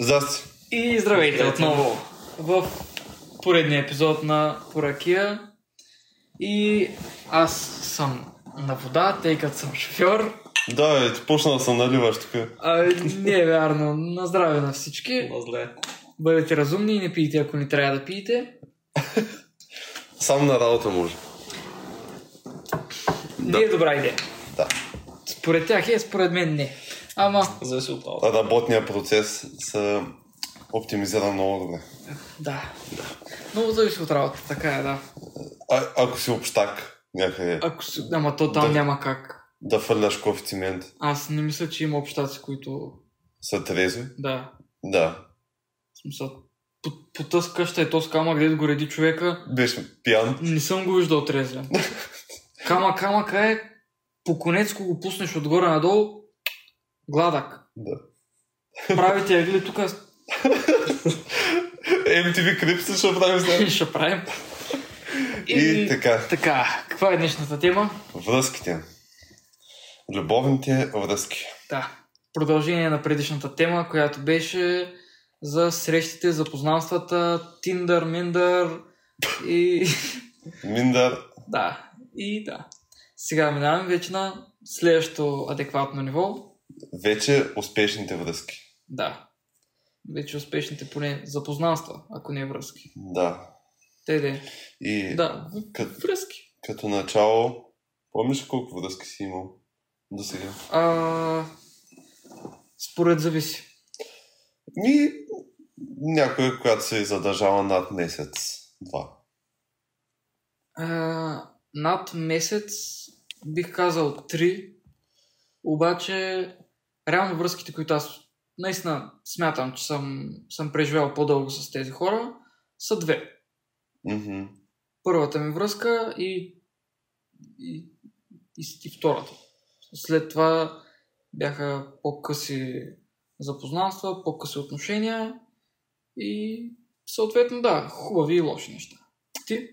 Здрасти. И здравейте отново в поредния епизод на Поракия. И аз съм на вода, тъй като съм шофьор. Да, е, ти почна да се наливаш тук. А, не е вярно. На здраве на всички. Зле. Бъдете разумни и не пийте, ако не трябва да пиете. Сам на работа може. Не е добра идея. Да. Според тях е, според мен не. Ама, Зависи от това. Работният процес се оптимизира много добре. да. Много зависи от работа, така е, да. А, ако си общак някъде, Ако си... Ама то там Да. няма как. да фърляш коефициент, Аз не мисля, че има общаци, които... са трезви, Да. да. В смисъл, по, по тъс къща е то с камък, където го реди човека, Беше пиян. не съм го виждал трезвен. Камък, камък е, по конецко го пуснеш отгоре надолу, гладък. Да. Прави ти агли тук, MTV Crips ще правим след. ще правим. И така, Така, каква е днешната тема? връзките. Любовните връзки. Да, продължение на предишната тема, която беше за срещите, запознанствата, Tinder, Minder и... Миндар, Да, и да. Сега минаваме вече на следващото адекватно ниво. Вече успешните връзки. Да. Вече успешните поне запознанства, ако не е връзки. Да. Те де. И Да, Кът- връзки. като начало, помниш колко връзки си имал до сега? А, според зависи. Ми, някоя, която се е задържала над месец, два. А, над месец бих казал три, обаче реално връзките, които аз наистина смятам, че съм, съм преживял по-дълго с тези хора, са две. Мгм. първата ми връзка и, и, и, и втората. След това бяха по-къси запознанства, по-къси отношения и съответно да, хубави и лоши неща. Ти.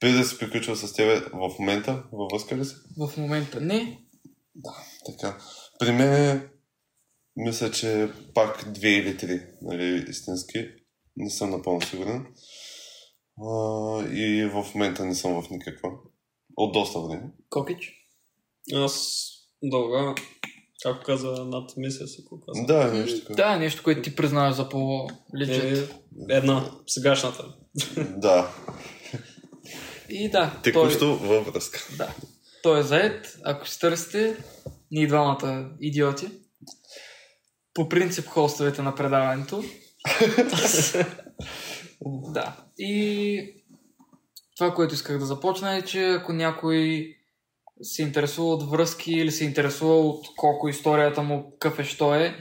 Преди да се приключва с тебе в момента, във връзка ли си? в момента не. Така. При мен мисля, че пак две или три, нали, истински. Не съм напълно сигурен. А, и в момента не съм в никаква. От доста време. Кокич. Аз дълга, както каза, над месец, ако каза. Да, нещо такова. Да, нещо, което ти признаваш за по-личен. Е, една, сегашната. Да. И да, той, Текущо във връзка. да, той е заед. Ако си търсите, ние двамата идиоти. По принцип хостовете на предаването. Да. И това, което исках да започна е, че ако някой се интересува от връзки или се интересува от колко историята му, какъв е, що е,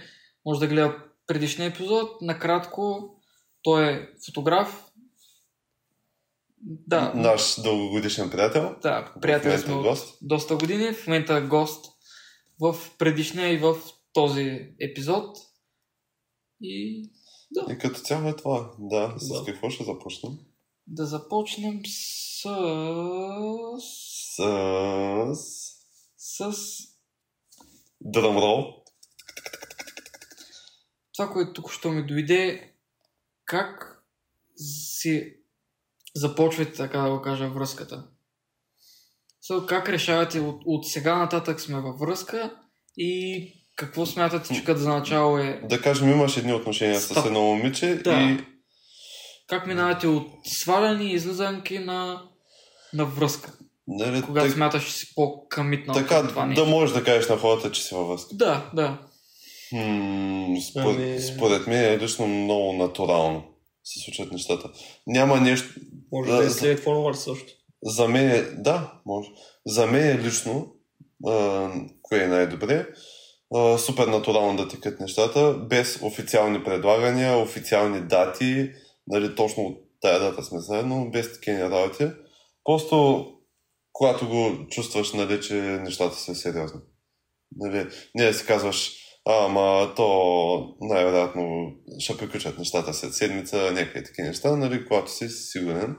може да гледа предишния епизод. Накратко, той е фотограф. Да, Наш дългогодишен приятел. да, момента сме от доста години. В момента е гост в предишния и в този епизод. И да, И като цяло е това. Да, с Да. какво ще започнем? да започнем с... С... с Дръмрол. това, което тук що ми дойде, как си започвате, така да го кажа, връзката. So, как решавате от, от сега нататък сме във връзка и какво смятате, че като за начало е... Да кажем, имаш едни отношения с Стоп. едно момиче Да. и Как минавате от сваляни и излизанки на, на връзка? нали, Когато так- смяташ, че си по-къмитнал така, към това да нещо. можеш да кажеш на хората, че си във връзка. Да, да. Според, Ами- според мен е лично много натурално се случват нещата. Няма нещо... Може Да, да е след фоловър също. За мен е... Да, може. За мен е лично, а, кое е най-добре, а, супер натурално да текат нещата, без официални предлагания, официални дати, нали, точно от тая дата сме заедно, без такива работи. Просто, когато го чувстваш, нали, че нещата са сериозни. Нали, не да си казваш, ама то най-вероятно ще приключат нещата след седмица, някакви такива неща, нали, когато си сигурен,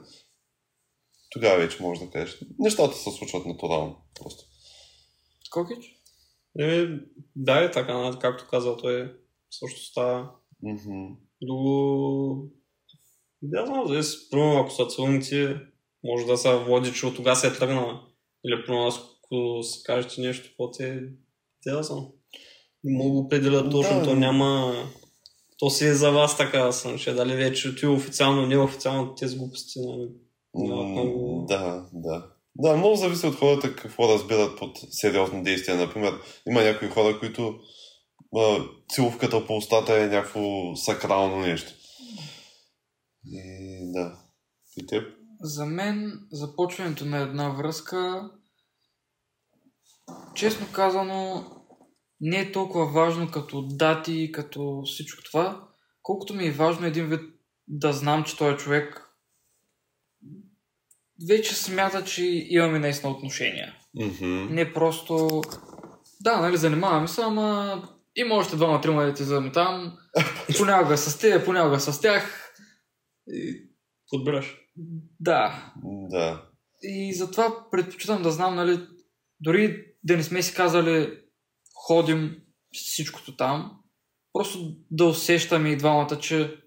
тогава вече можеш да кажеш. Нещата се случват натурално. Просто. Кокич? Е, да, е така, както казал той. също става. Мгм. Друго... Да, знам, зависи. Примерно, ако са целуници, може да се води, че от тогава се е тръгнала. Или примерно, ако се кажете нещо, какво те... Да знам. Не мога да определя точно, Да. то няма... То си е за вас така, да съм, че дали вече ти официално, неофициално тези глупости, нали? Няма М, много... Да, да. Да, много зависи от хората какво разбират под сериозни действия. Например, има някои хора, които а, целувката по устата е някакво сакрално нещо. И да. И теб? За мен започването на една връзка, честно казано, не е толкова важно като дати, като всичко това, колкото ми е важно един вид да знам, че той човек вече смята, че имаме наистина отношения. Мгм. Не просто... Да, нали, занимаваме се, ама има още двама-трима да ти заметам. Понякога с те, понякога с тях. И, Подбираш. да, Да. и затова предпочитам да знам, нали, дори да не сме си казали ходим всичкото там, просто да усещаме и двамата, че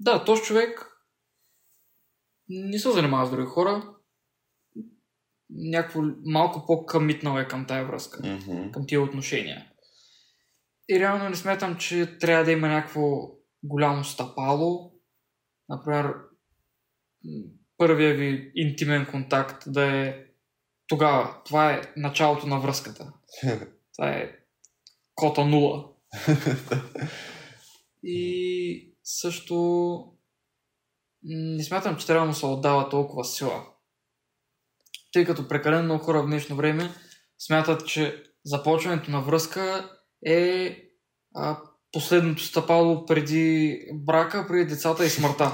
да, този човек не се занимава с други хора, някакво малко по-къмитнал е към тая връзка, Мгм. към тия отношения. И реално не смятам, че трябва да има някакво голямо стъпало. Например, първия ви интимен контакт да е тогава. Това е началото на връзката. Това е кота нула. И също не смятам, че трябва да му се отдава толкова сила. Тъй като прекалено много хора в днешно време смятат, че започването на връзка е а, последното стъпало преди брака, преди децата и смъртта.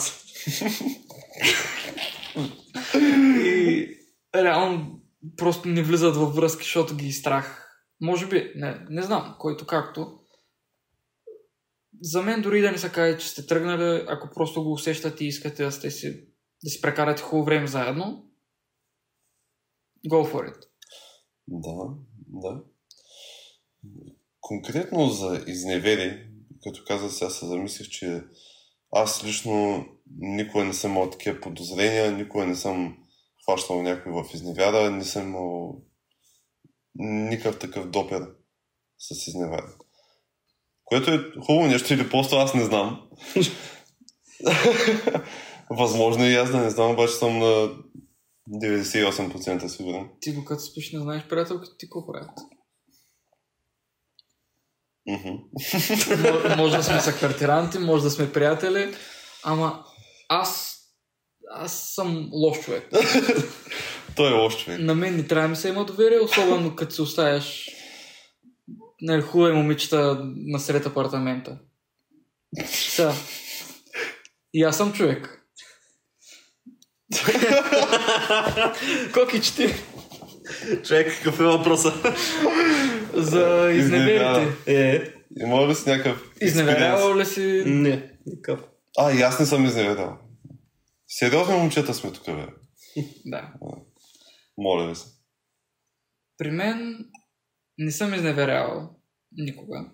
и реално просто не влизат във връзки, защото ги е страх. Може би, не, не знам, който както. За мен дори да не се каже, че сте тръгнали, ако просто го усещате и искате да, сте си, да си прекарате хубаво време заедно, go for it. Да, да. Конкретно за изневери, като казах, сега се замислих, че аз лично никога не съм имал такива подозрения, никога не съм хващал някой в изневяра, не съм имал никакъв такъв допер с изневяра. Което е хубаво нещо или просто аз не знам. Възможно и аз да не знам, обаче съм на 98% сигурен. Ти докато спиш не знаеш приятелките ти какво правят. Мо- може да сме съквартиранти, може да сме приятели, ама аз аз съм лош човек. Той е лош човек. На мен не трябва да ми се има доверие, особено като се оставяш нали, хубави момичета насред апартамента. Сега. И аз съм човек. Коки, че ти Човек, какъв е въпроса? за изневерите. Е, Има ли си някакъв? Изневерявал ли си? не, никакъв. А, и аз не съм изневерял. Сериозни момчета сме тук, бе. Да. Моля ви се. При мен не съм изневерявал никога.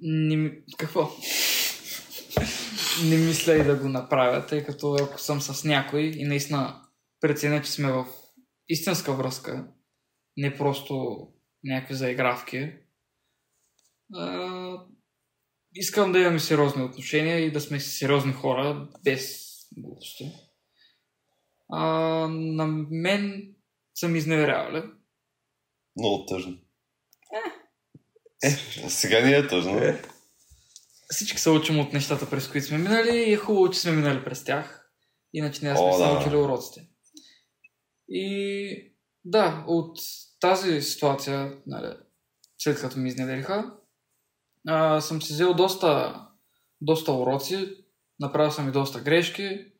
Не, какво? не мисля и да го направя, тъй като ако съм с някой и наистина преценя, че сме в истинска връзка, не просто някакви заигравки, а, искам да имаме сериозни отношения и да сме сериозни хора, без глупости. А, на мен съм изневерявали. Много тъжно. Е, сега ни е тъжно. Е. Всички се учим от нещата, през които сме минали и е хубаво, че сме минали през тях. Иначе не сме О, се да. научили уроците. И да, от тази ситуация, нали, след като ми изневериха, а, съм си взел доста, доста уроци, направил съм и доста грешки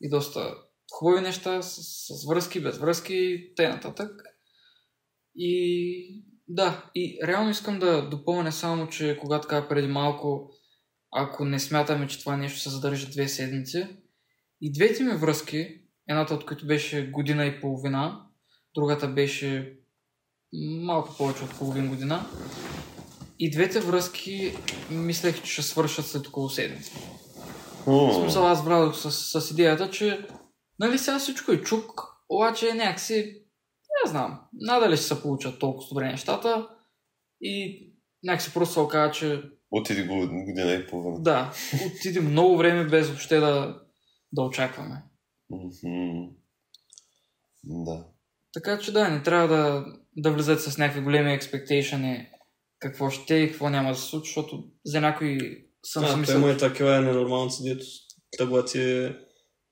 и доста хубави неща с, с връзки, без връзки и т.н. И да, и реално искам да допълня само, че когато казах преди малко, ако не смятаме, че това нещо се задържа две седмици, и двете ми връзки, едната от които беше година и половина, другата беше малко повече от половин година, И двете връзки мислех, че ще свършат след около седмица. В М, смисъл аз влязох с, с идеята, че нали сега всичко е чук, обаче някакси, не знам, надали ще се получат толкова добре нещата и някакси просто се оказа, че Отиди го година и половина. да, отиде много време без въобще да, да очакваме. Да. Така че да, не трябва да, да влизат с някакви големи expectation какво ще е и какво няма да се случи, защото за някои съм си А, той мислил, има и такива ненормалници, дето тръгва ти...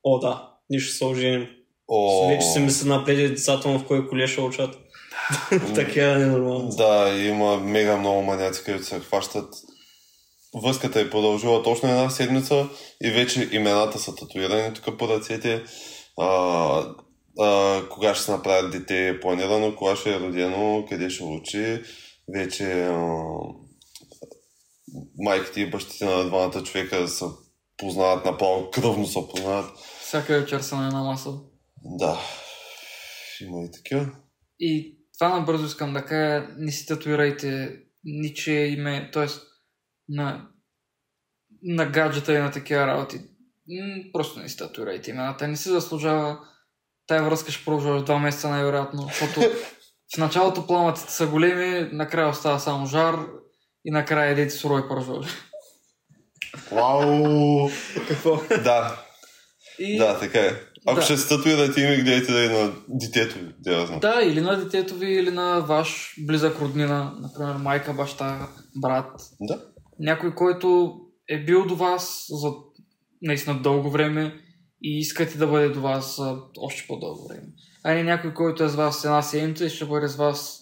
О, да, ние ще се оженим. О, Вече си мисля напред децата му в кой коле ще учат. Такива ненормалници. Да, има мега много маняци, които се хващат. Връзката е продължила точно една седмица и вече имената са татуирани тук по ръцете. А, а, кога ще се направят дете е планирано, кога ще е родено, къде ще учи. Вече а, майките и бащите на двамата човека се познават направо, кръвно се познават. всяка вечер са на една маса. Да, има и такива. И това набързо искам да кажа, не си татуирайте ничие име, т.е. на, на гаджета и на такива работи. Просто не си татуирайте имената. Не си заслужава. Тая връзка ще продължава два месеца най-вероятно, защото в началото пламъците са големи, накрая остава само жар и накрая едете сурой пържоли. Вау! Какво? Да, И... Да, така е. Ако Да. ще се татуирате име, гледайте да е на детето ви, да я знам. Да, или на детето ви, или на ваш близък роднина, например майка, баща, брат. Да. Някой, който е бил до вас за наистина дълго време и искате да бъде до вас за още по-дълго време. А не някой, който е с вас една седмица и ще бъде с вас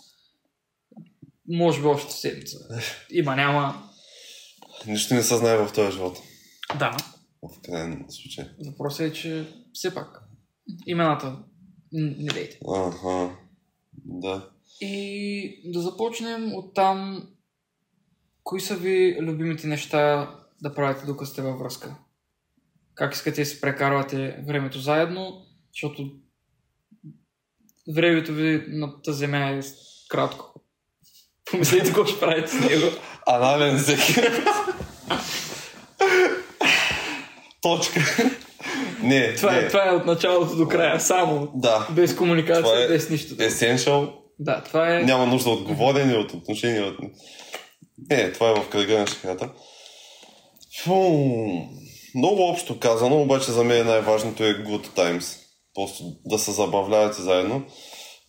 може би още седмица. Има, няма. Нищо не се знае в този живот. Да. В крайен случай. Въпросът е, че все пак имената не дейте. Ага. Да. И да започнем от там. Кои са ви любимите неща да правите докато сте във връзка? Как искате да си прекарвате времето заедно? Защото времето ви на тази земя е кратко. Помислете какво ще правите с него. Анален всеки. Точка. Не, Това, не. е, това е от началото до края, само. Да. Без комуникация, Това е без нищо. Essential. Да, това е... Няма нужда от говорене, от отношение. От... Не, това е в кръга на шахата. Фу, много общо казано, обаче за мен най-важното е good times. Просто да се забавлявате заедно,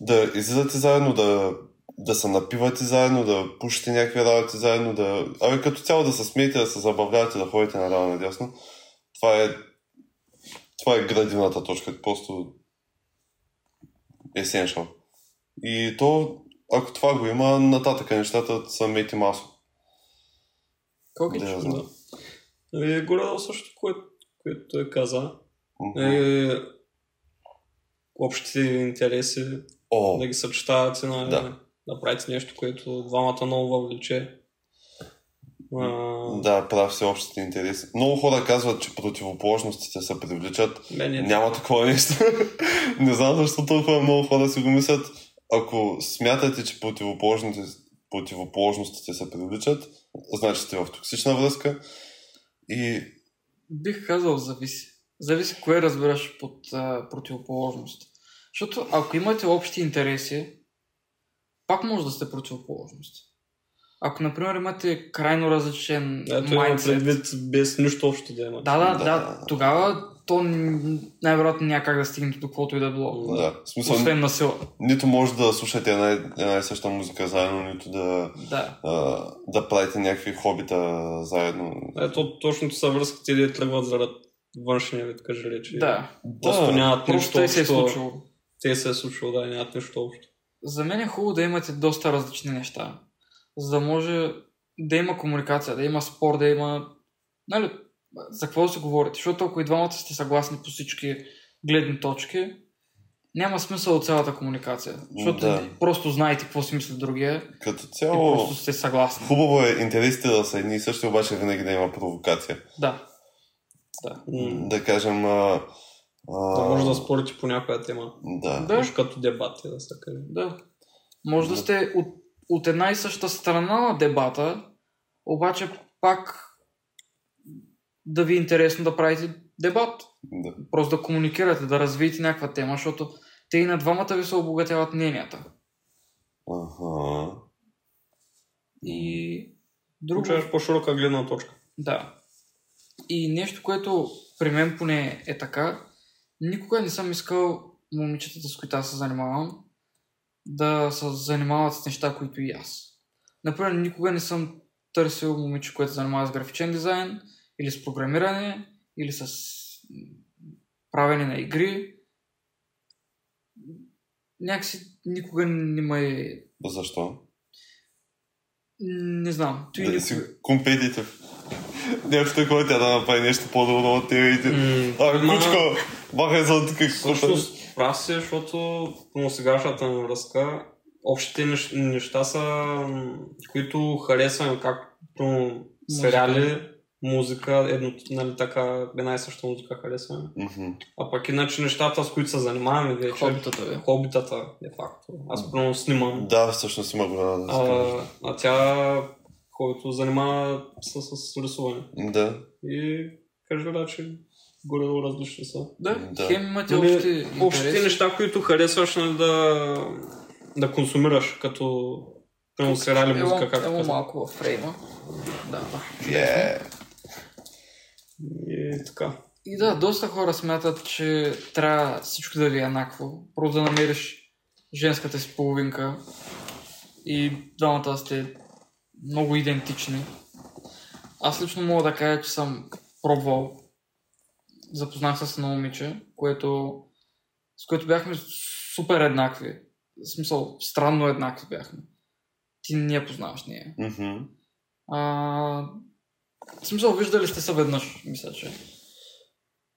да излизате заедно, да, да се напивате заедно, да пушите някакви работи заедно, да... Абе, като цяло да се смеете, да се забавлявате, да ходите наляво надясно. Това е това е градивната точка, просто essential. И то, ако това го има, нататък нещата са мети масо. Кокич? Да. Да. Ами, горе също, което, което той каза, е общите интереси, О, да ги съчетавате, на, Да. да правите нещо, което двамата много въвлече. Да, прав си общите интереси. Много хора казват, че противоположностите се привличат. Мене, Няма такова нещо. Не знам защо толкова много хора си го мислят. Ако смятате, че противоположностите, се привличат, значи сте в токсична връзка. И Бих казал зависи. Зависи кое разбираш под а, противоположност. Защото ако имате общи интереси, пак може да сте противоположност. Ако, например, имате крайно различен ето има майндсет, предвид без нищо общо да има. да, да, да, Да. тогава то най-вероятно няма как да стигнете до каквото и да било. да, смисъл, Освен на сила. нито може да слушате една, една и съща музика заедно, нито да, Да. а, да правите някакви хобита заедно. Ето точно са връзките, де тръгват заради външния вид, кажи речи. Да. Просто Да. нямат Просто нищо тъй се е общо. случило. Те се е случило, да, нямат нищо общо. За мен е хубаво да имате доста различни неща, за да може да има комуникация, да има спор, да има... Нали, за какво да се говорите? Защото ако и двамата сте съгласни по всички гледни точки, няма смисъл от цялата комуникация. Защото Да. просто знаете какво си мисли другия Като и цяло, просто сте съгласни. хубаво е интересите да са едни и същи, обаче винаги да има провокация. Да. Да. Да кажем... А, а, Да може да спорите по някоя тема. Да. Да. Може като дебати, да се каже. Да. Може да сте от от една и съща страна на дебата, обаче пак да ви е интересно да правите дебат. Да. Просто да комуникирате, да развиете някаква тема, защото те и на двамата ви се обогатяват мненията. Ага. И друго... Получаваш по-широка гледна точка. Да. И нещо, което при мен поне е така, никога не съм искал момичетата, с които аз се занимавам, да се занимават с неща, които и аз. Например, никога не съм търсил момиче, което се занимава с графичен дизайн, или с програмиране, или с правене на игри. Някакси никога не ме е... Защо? Не знам. Той Да никога... си компетитив. Някой такова тя да направи нещо по-добро от тебе и ти... А, кучко, махай за тук Всъщност, прав си, защото по сегашната ми връзка, общите нещ- неща са, които харесваме, както сериали, музика, едно, нали, така, една и съща музика харесваме. Мгм. А пък иначе нещата, с които се занимаваме вече, Хобитата ви. хобитата, де факто. Аз примерно снимам, Да, всъщност има голяма да а, а тя който занимава с, с рисуване. Да. И кажа да, че горе различни са. Да, Да. хем имате Нали, общи Общите неща, които харесваш нали, да, да консумираш, като примерно сериали, музика, Ело, както казах. малко в фрейма. Да, да. Е. И така. И да, доста хора смятат, че трябва всичко да ви е еднакво. Просто да намериш женската си половинка и двамата сте много идентични. Аз лично мога да кажа, че съм пробвал. Запознах с едно момиче, което, с което бяхме супер еднакви. В смисъл, странно еднакви бяхме. Ти не я познаваш нея. Мгм. А, в смисъл, виждали сте се веднъж, мисля, че.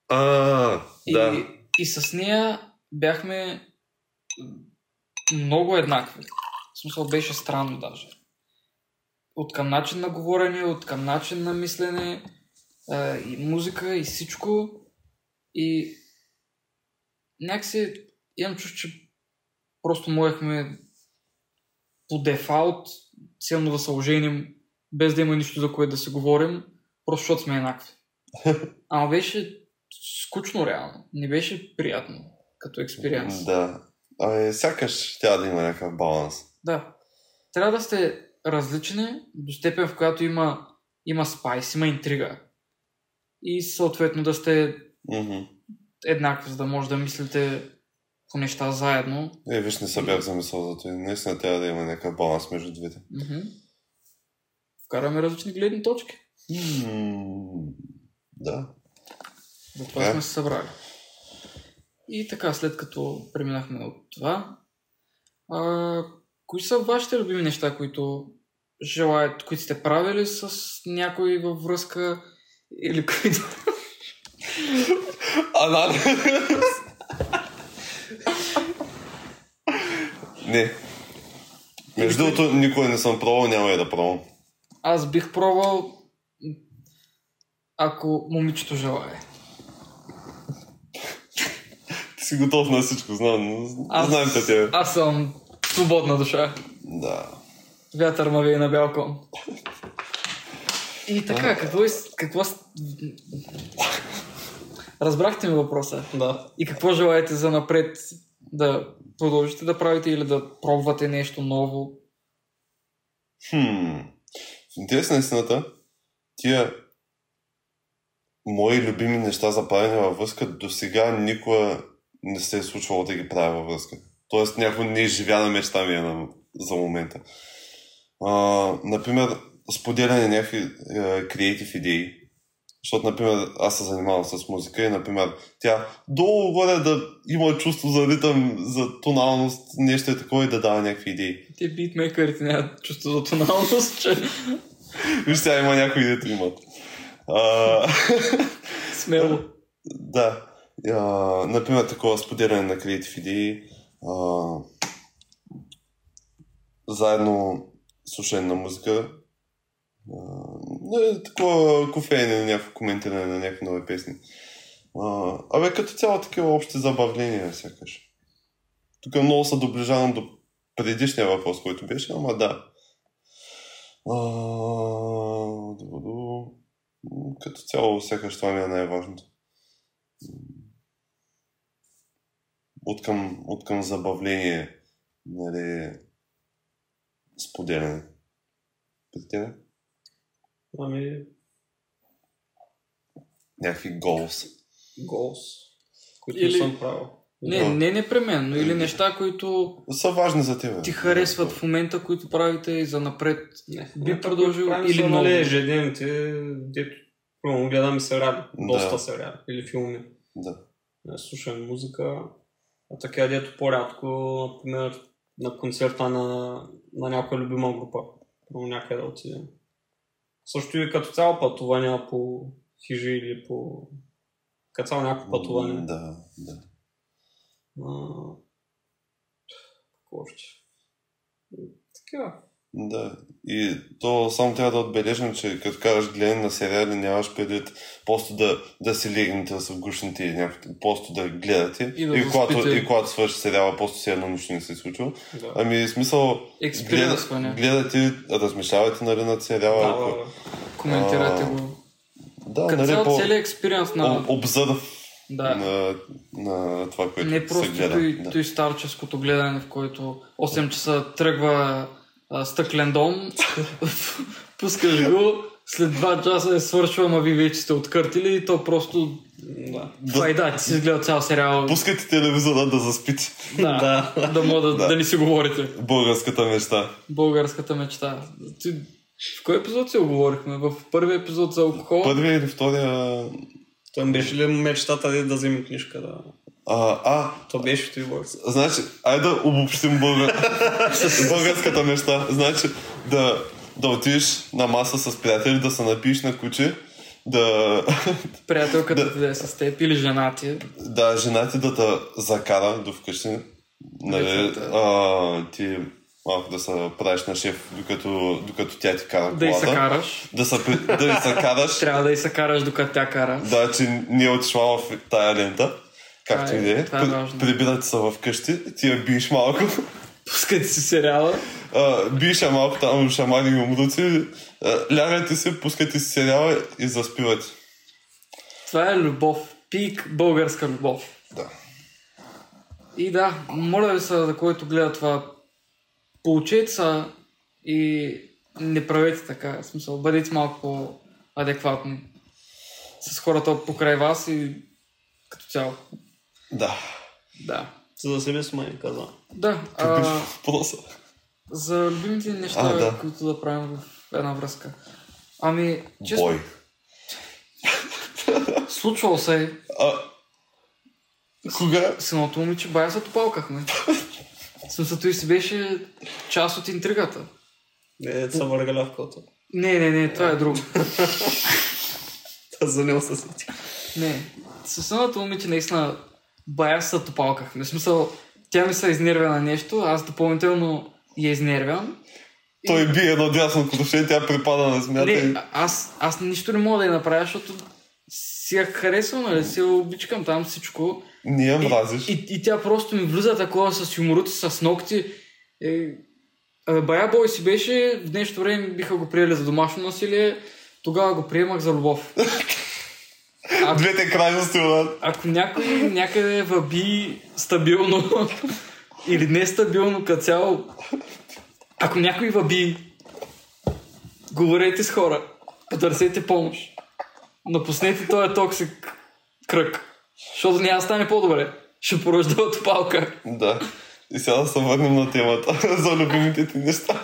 А, И, да. и с нея бяхме много еднакви. В смисъл беше странно даже. От към начин на говорене, от към начин на мислене, и музика, и всичко. И някакси имам чувство, че просто можехме по дефалт силно да се оженим, без да има нищо за което да си говорим, просто защото сме еднакви. Ама беше скучно реално. Не беше приятно като експириенс. Да. Ами, сякаш трябва да има някакъв баланс. Да. Трябва да сте различни до степен, в която има, има спайс, има интрига. И съответно да сте Мгм. еднакви, за да може да мислите по неща заедно. Е, виж, не се бях замисъл за това. Наистина трябва да има някакъв баланс между двете. Мгм. Вкараме различни гледни точки. М, Да. Затова Е. сме се събрали. И така, след като преминахме от това, а, кои са вашите любими неща, които желаят, които сте правили с някой във връзка или които... Анализ. не. Между другото, никога не съм пробвал, няма и да пробвам. Аз бих пробвал, ако момичето желае. Ти си готов на всичко, знам. Аз- Знаем те тебе. Аз съм свободна душа. Да. Вятър ма вие на бялкон. И така, какво. Какво... Разбрахте ми въпроса. Да. И какво желаете за напред да продължите да правите или да пробвате нещо ново? Хм. В интерес на истината, тия мои любими неща за правене във връзка до сега никога не се е случвало да ги правя във връзка. Тоест някаква неизживяна мечта ми е на, за момента. А, например, споделяне на някакви е, креатив идеи. Защото, например, аз се занимавам с музика и, например, тя долу-горе да има чувство за ритъм, за тоналност, нещо е такова и да дава някакви идеи. Те битмейкърите нямат чувство за тоналност, че Виж, сега има някои, дето имат. А, смело. да. А, например, такова споделяне на креатив идеи. А, заедно слушане на музика. Не, такова кофеене на някакво коментиране на някакви нови песни. А, абе, като цяло такива общи забавления, сякаш. Тук много се доближавам до предишния въпрос, който беше, ама да. А, Като цяло, сякаш това ми е най-важното. От към, от към забавление, нали, споделяне. При тебе? Ами, Някакви голс. голс, които Или- не съм правил. Не, не непременно. Или неща, които Са важни за тебе. ти харесват в момента, които правите и за напред. Не, Би не, продължил или са, много? Нали, ежедневните, дето примерно, гледаме сериали, Да. доста сериали или филми. Да. Не, слушаме музика, а така дето по-рядко, например, на концерта на, на някоя любима група. Примерно някъде да отидем. Също и като цяло пътувания по хижи или по... Като цяло някакво пътуване. Да, да. А, Какво още? Така. Да. И то само трябва да отбележим, че като кажеш гледане на сериали, нямаш предвид просто да, да си легнете да се вгушните и просто да гледате. И да и, когато, и когато свърши сериала, просто си едно нищо не се е случило. Да. Ами, смисъл, Експириенсване. гледате, размишлявате нали, над сериала. Да, ако- да, да. Коментирате А, го. да, Като нали, цял по целият експириенс на... об- обзърв Да. на, на това, което Не се просто гледа. той, да. той старческото гледане, в който 8 часа тръгва а, стъклен дом, пускаш го, след 2 часа е свършва, ама ви вече сте откъртили и то просто Да. това и да, ти си изгледал цял сериал. Пускате телевизора да заспите. Да, да, да мога да, Да. да не си говорите. Българската мечта. Българската мечта. Ти, в кой епизод си оговорихме? В първия епизод за алкохол? Първия или втория... Той беше ли мечтата да, да вземе книжка? Да. А, а, То беше в Твиборг. Значи, айде да обобщим българ... българската мечта. Значи, да, да отидеш на маса с приятели, да се напиеш на куче, да, Приятелката ти да е с теб или жена ти. да жена ти да те закара до вкъщи. Нали, а, ти малко да се правиш на шеф, докато, докато тя ти кара Да и се караш. Да, се, при- да и се караш. Трябва да и се караш докато тя кара. Да, че не е отишла в тая лента. Както е- и да е. е. Прибирате се в къщи, ти я биеш малко. Пускайте си сериала. а, биеш я малко там, шамани и умруци, лягате си, пускате си сериала и заспивате. Това е любов. Пик българска любов. Да. И да, моля ви се, за който гледа това, получете се и не правете така. В смисъл, бъдете малко по-адекватни с хората покрай вас и като цяло. Да. Да. За да себе си май каза. Да, А... за любимите неща, А, да. които да правим в една връзка. Ами, често, Бой. случвало се е, А, кога? с едното момиче бая се топалкахме. Смисъл, той си беше част от интригата. Не, са въргаля в кота. Не, не, не, това е друго. Та за него се сети. Не, с едното момиче наистина бая се топалкахме. В смисъл, тя ми се изнервя на нещо, аз допълнително я изнервям. Той би едно дясно кутуше, тя припада на смята. и- Не, а- аз, аз нищо не мога да я направя, защото си я харесвам, нали, си я обичкам там всичко. Не я И, мразиш. и, и тя просто ми влиза такова с юморути, с ногти. Е, бая бой си беше, в днешно време биха го приели за домашно насилие, тогава го приемах за любов. А, Двете крайности, брат. ако някой някъде въби стабилно или нестабилно като цяло, ако някой въби, говорете с хора, потърсете помощ. Напуснете този токсик кръг, защото няма да стане по-добре. Ще поръждава топалка. Да. И сега да се върнем на темата за любимите ти неща.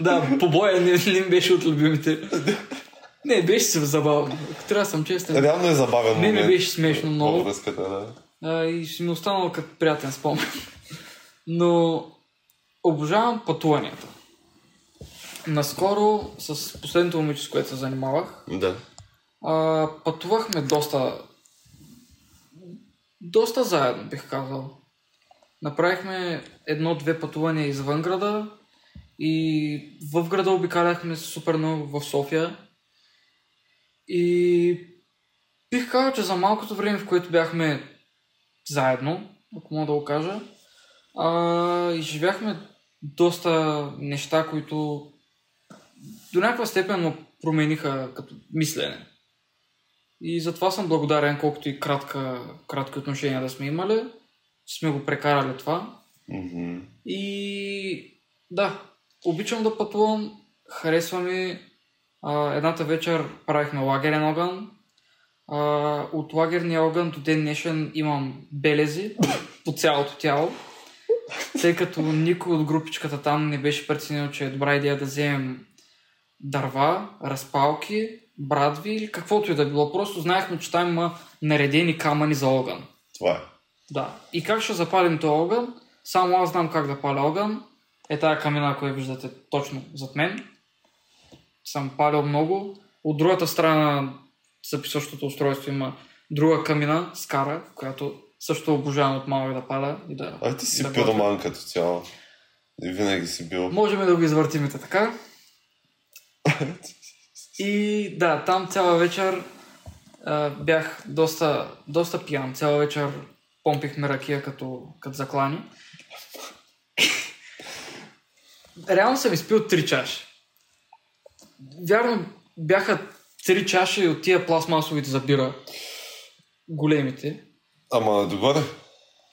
Да, побоя не, не беше от любимите. Не, беше се забавно. Трябва да съм честен. Реално е забавен Не момент. беше смешно много. Връзката, да. А, и ще ми е останало като приятен спомен. Но обожавам пътуванията. Наскоро с последното момиче, с което се занимавах, Да. а, пътувахме доста доста заедно, бих казал. Направихме едно-две пътувания извън града и в града обикаляхме супер много в София. И бих казал, че за малкото време, в което бяхме заедно, ако мога да го кажа, а, изживяхме доста неща, които до някаква степен ме промениха като мислене. И затова съм благодарен, колкото и кратка, кратки отношения да сме имали. Сме го прекарали това. Мгм. И да, обичам да пътувам. Харесва ми. А, едната вечер правихме лагерен огън. А, от лагерния огън до ден днешен имам белези по цялото тяло. Тъй като никой от групичката там не беше преценил, че е добра идея да вземем дърва, разпалки, брадви или каквото и да било. Просто знаехме, че там има наредени камъни за огън. Това е. Да. И как ще запалим този огън? Само аз знам как да паля огън. Е тая камина, която виждате точно зад мен. Съм палил много. От другата страна на записващото устройство има друга камина, скара, която също обожавам от малък да паля и да... А ти си да пироман като цяло. И винаги си бил. Можем да го извъртим и така. И да, там цяла вечер а, бях доста, доста пиян. Цяла вечер помпихме ракия като, като заклани. Реално съм изпил три чаши. Вярно, бяха три чаши от тия пластмасовите за бира. Големите. Ама догоре.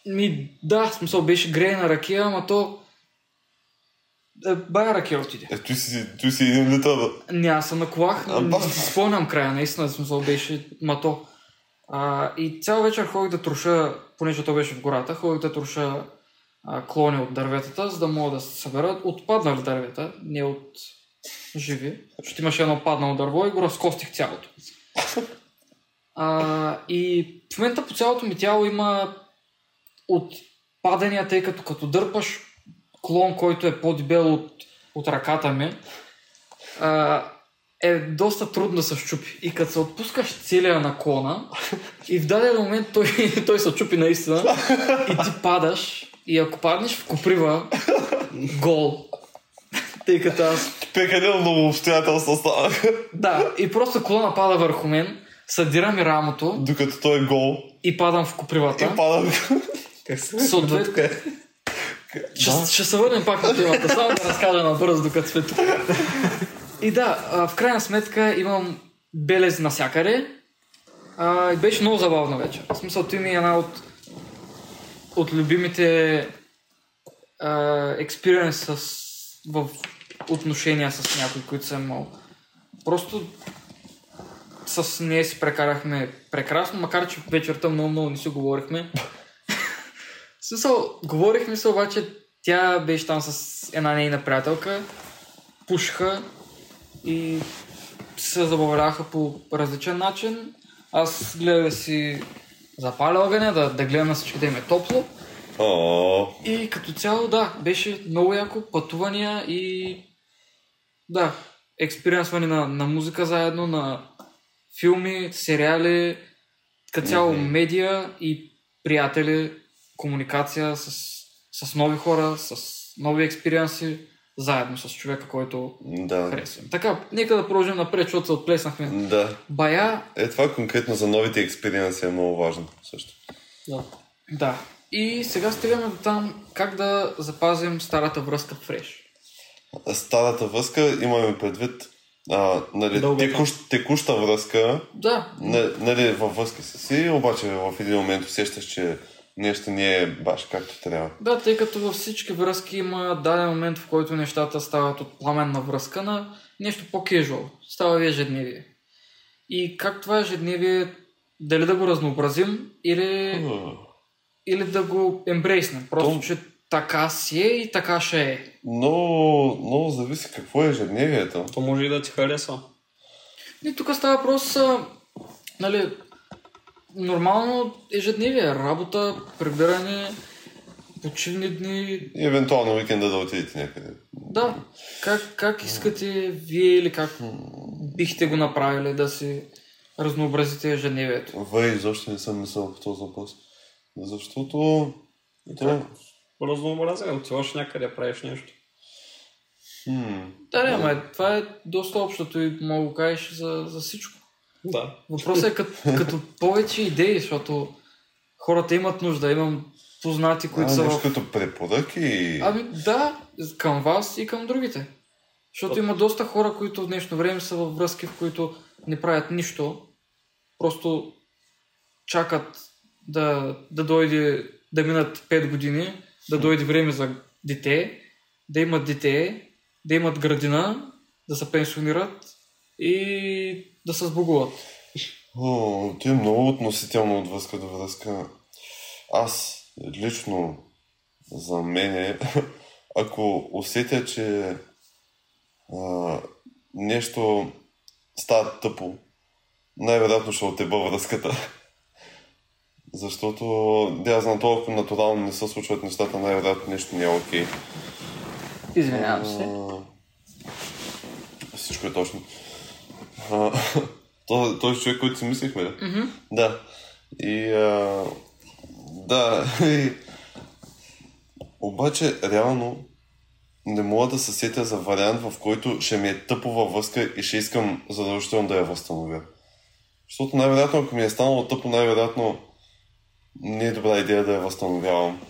Ми, да, смисъл беше греена ракия, ама то... Е, бая ракия отиде. Е, той си, той си един литър. бе. Няма се наклах, не си спомням края, наистина, смисъл беше мато. А, и цял вечер ходих да труша, понеже то беше в гората, ходих да труша а, клони от дърветата, за да мога да се съберат отпаднали дървета, не от живи. Защото имаше едно паднало дърво и го разкостих цялото. А, и в момента по цялото ми тяло има от падания, тъй като като дърпаш клон, който е по-дебел от, от ръката ми, а, е доста трудно да се щупи. И като се отпускаш целия наклона и в даден момент той, той се чупи наистина и ти падаш и ако паднеш в коприва, гол. Тъй като аз... Прекалено много обстоятелства станаха. Да, и просто клона пада върху мен, съдира ми рамото Докато той е гол. и падам в копривата. И пада. Как се Съответно, Ще, ще се върнем пак на темата, само да разкажа набързо, докато сме тук. И да, в крайна сметка имам белез насякъде. А, и беше много забавна вечер. В смисъл, ти ми е една от, от любимите експириенс с, в отношения с някой, които съм имал. Просто с нея си прекарахме прекрасно, макар че вечерта много, много не си говорихме. Смисъл, говорихме се, обаче тя беше там с една нейна приятелка, пушха и се забавляваха по различен начин. Аз гледах да си запаля огъня, да, да гледам на всички да им е топло. И като цяло, да, беше много яко, пътувания и да, експериенсване на, на музика заедно, на филми, сериали, като цяло Мгм. медия и приятели, комуникация с, с нови хора, с нови експириенси, заедно с човека, който да. харесвам. Така, нека да продължим напред, защото се отплеснахме. Да. Бая, Е, това конкретно за новите експериенси е много важно също. Да. да. И сега стигаме до там как да запазим старата връзка фреш. Старата връзка имаме предвид а, нали, текущ, текуща връзка, Да, нали, във връзка си си, обаче в един момент усещаш, че нещо не е баш както трябва. Да, тъй като във всички връзки има даден момент, в който нещата стават от пламенна връзка на нещо по-кежуал. Става ви ежедневие. И как това ежедневие, дали да го разнообразим или, или да го ембрейснем. Просто, То- че така си е и така ще е. Много, много зависи какво е ежедневието. То може и да ти харесва. И тук става въпрос, нали, нормално ежедневие, работа, прибиране, почивни дни, И евентуално уикенда да отидете някъде. Да. Как, как искате вие или как бихте го направили да си разнообразите ежедневието? Вай, изобщо не съм мислил по този въпрос. Защото... То... Разнообразие, отиваш някъде, правиш нещо. Хм, Да, не, ама е- това е доста общото и мога да кажеш за, за всичко. Да. Въпросът е като, като повече идеи, защото хората имат нужда. Имам познати, които а, са нещо в... като препоръки. Ами да, към вас и към другите. Защото има доста хора, които в днешно време са във връзки, в които не правят нищо. Просто чакат да, да дойде, да минат 5 години, да дойде време за дете, да имат дете, да имат градина, да се пенсионират и да се сбогуват. О, ти е много относително от връзка до връзка. Аз лично за мен ако усетя, че а, нещо става тъпо, най-вероятно ще отеба връзката. Защото, да, знам толкова натурално не се случват нещата, най-вероятно нещо не е окей. Извинявам се. А, Всичко е точно. А, то- Той е човек, който си мислихме, ли? Мгм. Да. И а, да. И, обаче, реално, не мога да се сетя за вариант, в който ще ми е тъпо във връзка и ще искам задължително да я възстановя. Защото най-вероятно, ако ми е станало тъпо, най-вероятно не е добра идея да я възстановявам.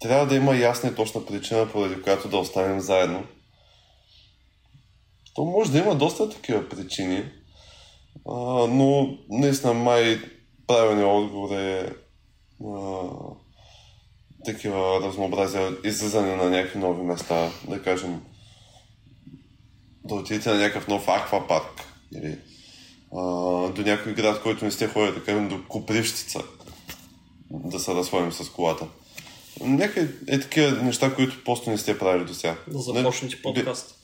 Трябва да има ясна и точна причина, поради която да останем заедно. То може да има доста такива причини, но наистина май правилният отговор е такива разнообразия, излизане на някакви нови места, да кажем, да отидете на някакъв нов аквапарк или а, до някой град, който не сте ходили, да кажем до Копривщица, да се разходим с колата. Някакви е такива неща, които просто не сте правили до сега. Да започнете подкаст.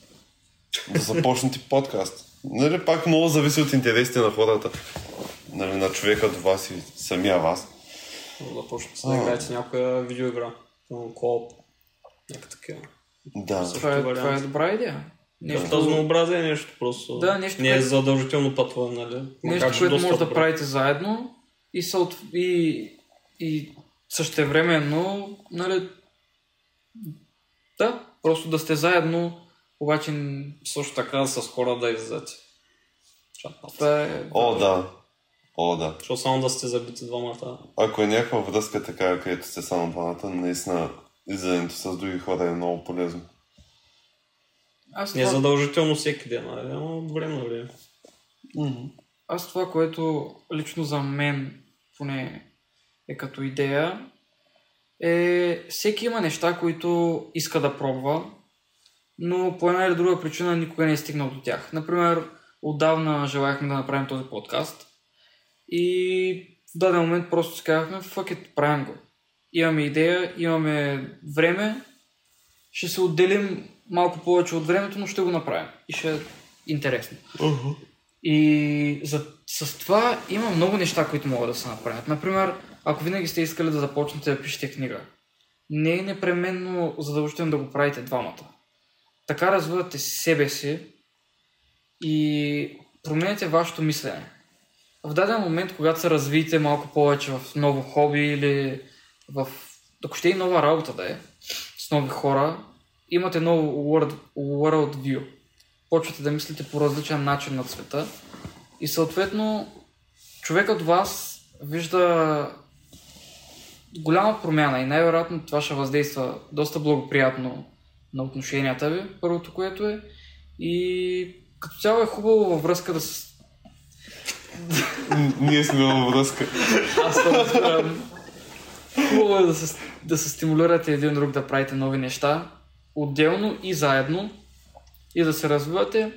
Да започнете подкаст. Нали, пак много зависи от интересите на хората. Нали, на човека до вас и самия вас. Да започнете да играете някоя видеоигра. Кооп. Някаква такива. Да. Това е, това е добра идея. Нещо... Нещо, Разнообразие е нещо просто. Да, нещо, Не е което- задължително пътване, нали? Макар, нещо че което може да правите заедно и, съот... и, и същевременно, нали, да, просто да сте заедно, обаче Също така с хора да излезете. Това е... О, да. О, да. Защото само да сте забити двамата. Ако е някаква връзка така, където сте само двамата, наистина излизането с други хора е много полезно. Аз Не е това, задължително всеки ден, от време на време. аз това, което лично за мен поне е като идея, е всеки има неща, които иска да пробва, но по една или друга причина никога не е стигнал до тях. Например, отдавна желаяхме да направим този подкаст и в даден момент просто си казахме, fuck it, правим го. Имаме идея, имаме време, ще се отделим малко повече от времето, но ще го направим. И ще е интересно. И за, с това има много неща, които могат да се направят. Например, ако винаги сте искали да започнете да пишете книга, не е непременно задължително да го правите двамата. Така развивате себе си и променяте вашето мислене. В даден момент, когато се развиете малко повече в ново хоби или в, ако ще и нова работа да е, с нови хора, имате ново world, world view. Почвате да мислите по различен начин на света и съответно човекът от вас вижда голяма промяна и най-вероятно това ще въздейства доста благоприятно на отношенията ви, първото което е. И като цяло е хубаво във връзка да се... Ние сме във връзка. Аз това. Хубаво е да се, да се стимулирате един друг да правите нови неща, отделно и заедно, и да се развивате.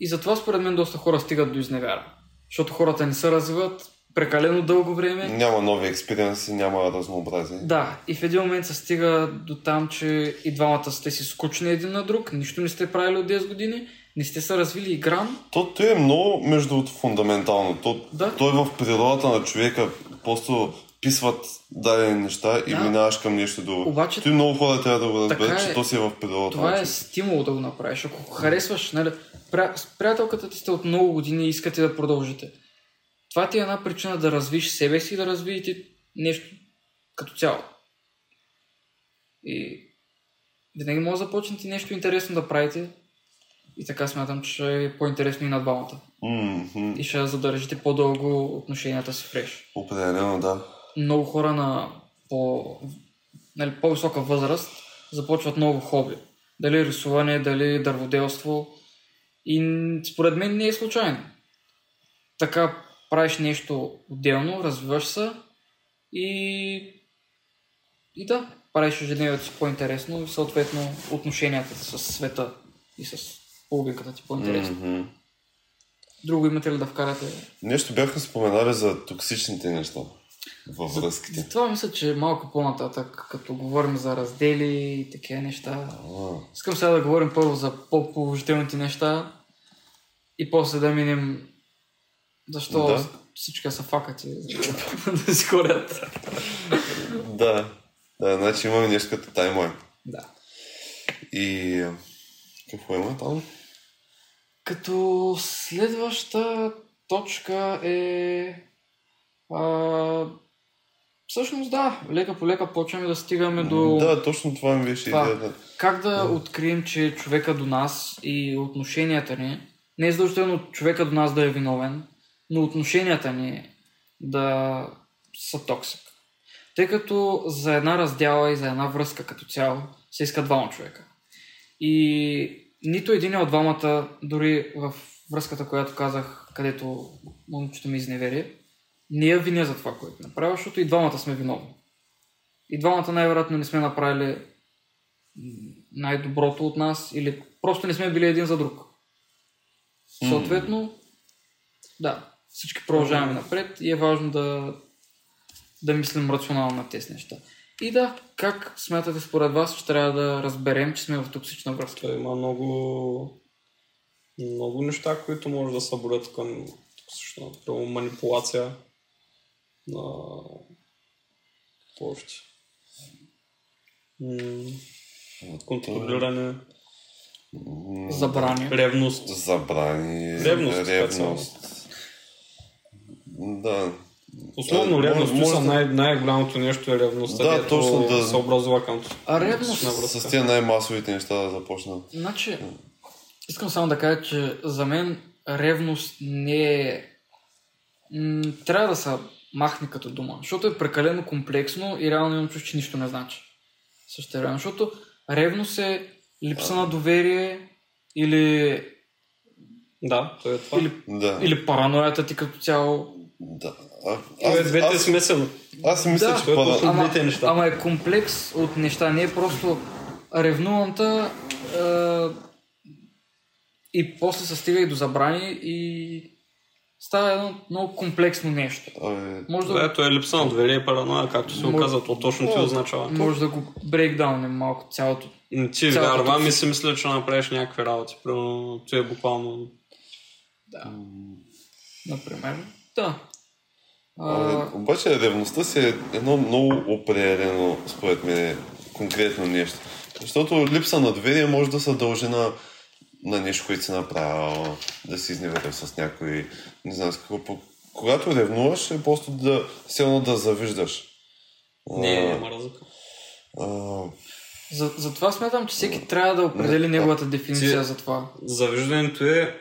И затова според мен доста хора стигат до изневяра. Защото хората не се развиват прекалено дълго време. Няма нови експириенси, няма разнообразие. Да, и в един момент се стига до там, че и двамата сте си скучни един на друг, нищо не сте правили от 10 години, не сте се развили и грам. То, то е много, между фундаментално. То, Да. то е в природата на човека. Просто писват дадени неща и Да. минаваш към нещо друго. Обаче- Той много хора трябва да го разберат, е. че то си е в на Това е стимул да го направиш. Ако харесваш, нали, с приятелката ти сте от много години и искате да продължите. Това ти е една причина да развиш себе си и да развиете нещо като цяло. И винаги може да започнете нещо интересно да правите и така смятам, че ще е по-интересно и на двамата. Мгм. И ще задържите по-дълго отношенията си фреш. Определено, да. Много хора на по, нали, по-висока възраст започват ново хоби. Дали рисуване, дали дърводелство. И според мен не е случайно. Така правиш нещо отделно, развиваш се и, и да, правиш ежедневието си по-интересно и съответно отношенията с света и с публиката ти по-интересно. Мгм. Друго имате ли да вкарате? Нещо бяха споменали за токсичните неща във връзките. Затова мисля, че малко по-нататък, като говорим за раздели и такива неща, А, искам сега да говорим първо за по-положителните неща и после да минем защо Да. всички са факати да си ходят. да. Да, значи имаме нещо като таймлайн. Да. И какво има там? Като следваща точка е... А, всъщност да, лека по лека почваме да стигаме до... Да, точно това ми беше Това. идеята. Как да открием, че човека до нас и отношенията ни, не е задължително човека до нас да е виновен, но отношенията ни да са токсик. Тъй като за една раздяла и за една връзка като цяло се иска двама човека. И нито един от двамата, дори в връзката, която казах, където момичето ми изневери, не я виня за това, което направя, защото и двамата сме виновни. И двамата най-вероятно не сме направили най-доброто от нас или просто не сме били един за друг. Съответно, да, всички продължаваме напред и е важно да, да мислим рационално на тези неща. И да, как смятате според вас, че трябва да разберем, че сме в токсична връзка? Той има много, много неща, които може да събудят към токсична манипулация на? М, Контролиране, Забрани. ревност. Забрани, Ревност, ревност. Да. Основно А, ревност, може- да- най- най-голямото нещо е ревността, Да, точно да- се образува към А ревност- връзка. С тия най-масовите неща да започна. Значи, искам само да кажа, че за мен ревност не е... М, трябва да се махне като дума, защото е прекалено комплексно и реално имам чувство, че нищо не значи. Също време, защото ревност е липса на доверие или, Да, то е това. или, Да. или параноята ти като цяло. да. А, То е аз, двете аз, смесено. аз мисля, Да. че То е Ама, двете неща. ама е комплекс от неща, не е просто ревнувамта е, и после се стига и до забрани и става едно много комплексно нещо. Абе, Може да, Да, то е липса на доверие и параноя, както се Може- оказа, то точно ти означава. може да го брейкдаунем малко цялото. М, Ти Цялата вярвам и токсичност. си мисля, че направиш някакви работи. Примерно, ти е буквално... Да. Например. Да. Абе, А, обаче ревността си е едно много определено, според мен, конкретно нещо. Защото липса на доверие може да се дължи на, на нещо, което си направил, да си изневерил с някой, не знам с какво. Когато ревнуваш, е просто да, едно да завиждаш. Не, А, няма разлика. а, за, затова смятам, че всеки трябва да определи неговата дефиниция Ти- за това. Завиждането е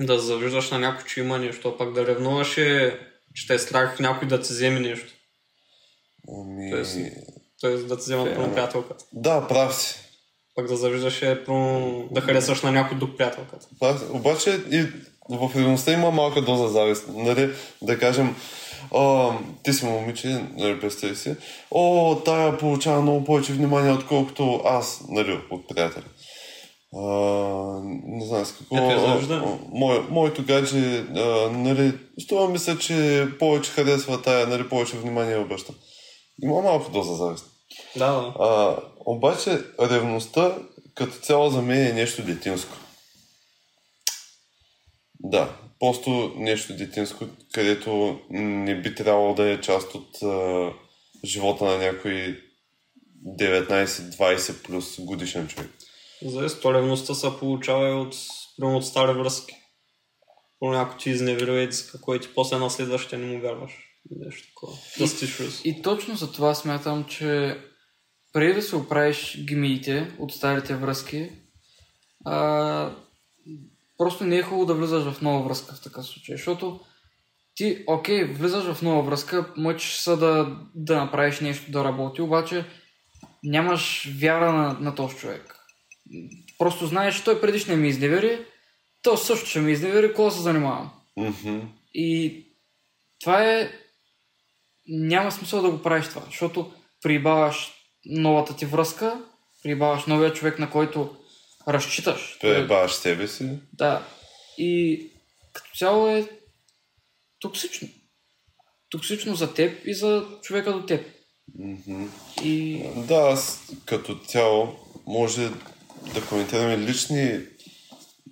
да завиждаш на някой, че има нещо, а пък да ревнуваш е, че те е страх някой да ти вземе нещо. ами... Тоест, Тоест да ти взема прямо приятелката. Да, прав си. Пък да завиждаш е прямо да харесваш на някой друг приятелката. Си. Обаче и в ревността има малка доза завист. Нали? Да кажем, а, ти си момиче, нали, представи си, о, тая получава много повече внимание, отколкото аз, нали, от приятели. А, не знам с какво. Е а, мое, моето гадже, а, нали, струва ми се, че повече харесва тая, нали, повече внимание обръща. Има малко доза завист. Да, да. А, обаче ревността като цяло за мен е нещо детинско. Да, просто нещо детинско, където не би трябвало да е част от а, живота на някой 19-20 плюс годишен човек. За то ревността се получава и от, от стари връзки. По някой ти изневери еди какво и ти после на следващия не му вярваш. Нещо такова. Issues. И точно за това смятам, че преди да се оправиш гмиите от старите връзки, а, просто не е хубаво да влизаш в нова връзка в такъв случай, защото ти, окей, влизаш в нова връзка, мъчиш се да, да направиш нещо да работи, обаче нямаш вяра на, на този човек. Просто знаеш, той преди ще ми изневери, то също ще ми изневери, какво се занимавам. Мгм. И това е... Няма смисъл да го правиш това, защото прибаваш новата ти връзка, прибаваш новия човек, на който разчиташ. Пребаваш себе си. Да. И като цяло е токсично. Токсично за теб и за човека до теб. Мгм. И Да, аз като цяло може да коментираме лични,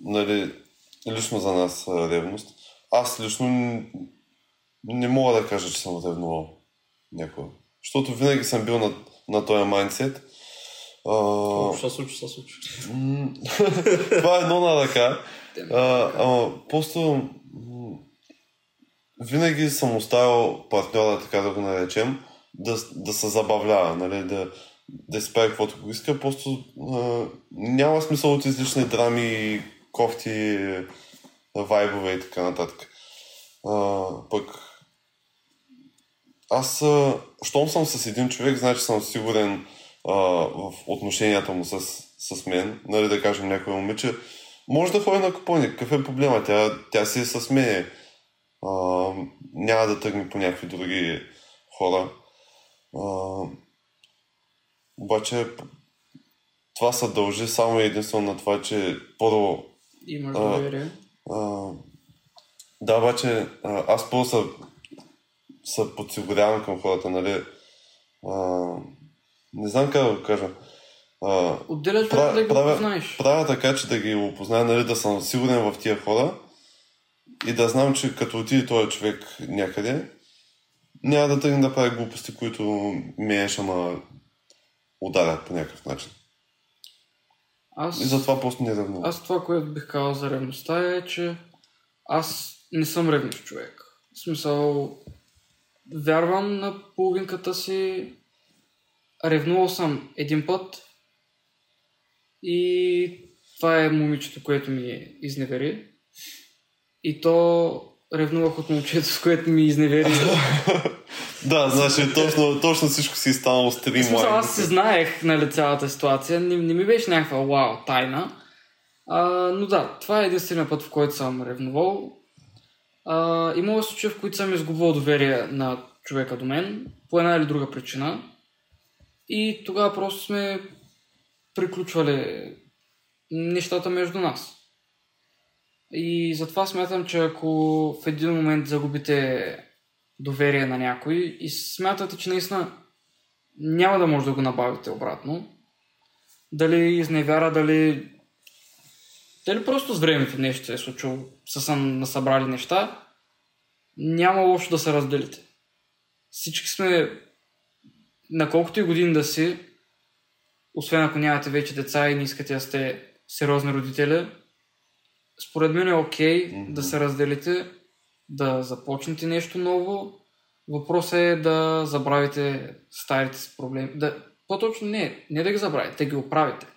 нали, лично за нас ревност. Аз лично н- не мога да кажа, че съм ревнувал някога. Защото винаги съм бил на, на този майндсет. Ще случи, ще случи. това е едно на ръка. А, ама просто винаги съм оставил партньора, така да го наречем, да, да се забавлява, нали, да, да си прави каквото го иска. Просто а, няма смисъл от излишни драми, кофти, вайбове и така нататък. А, пък аз, щом съм с един човек, значи съм сигурен а, в отношенията му с, с мен, нали да кажем някой момиче, може да ходи на купони, какъв е проблема? Тя, тя си е с мен. А, няма да тръгне по някакви други хора. А, обаче това се дължи само единствено на това, че първо имаш доверие. да, обаче аз първо се, се подсигурявам към хората, нали? А, не знам как да го кажа. А, Отделяш Пра- да ги правя- познаеш. правя така, че да ги опозная, нали, да съм сигурен в тия хора и да знам, че като отиде този човек някъде, няма да тръгне да прави глупости, които ме ще ме ударят по някакъв начин. Аз, И затова просто не ревнувам. аз това, което бих казал за ревността е, че аз не съм ревнив човек. В смисъл, вярвам на половинката си, ревнувал съм един път и това е момичето, което ми изневери. И то ревнувах от момчето, с което ми изневери. Да, значи точно, точно всичко си станало В стримлайн. смисъл, аз си знаех нали, цялата ситуация, не, не ми беше някаква вау тайна. А, но да, това е единствения път, в който съм ревнувал. А, имало случаи, в които съм изгубвал доверие на човека до мен, по една или друга причина. И тогава просто сме приключвали нещата между нас. И затова смятам, че ако в един момент загубите доверие на някой и смятате, че наистина няма да може да го набавите обратно. Дали изневяра, дали... Дали просто с времето нещо се е случило, са са насъбрали неща, няма лошо да се разделите. Всички сме, на колкото и години да си, освен ако нямате вече деца и не искате да сте сериозни родители, според мен е окей Мгм. да се разделите, да започнете нещо ново. Въпросът е да забравите старите си проблеми. Да, по-точно не, не да ги забравите, да ги оправите.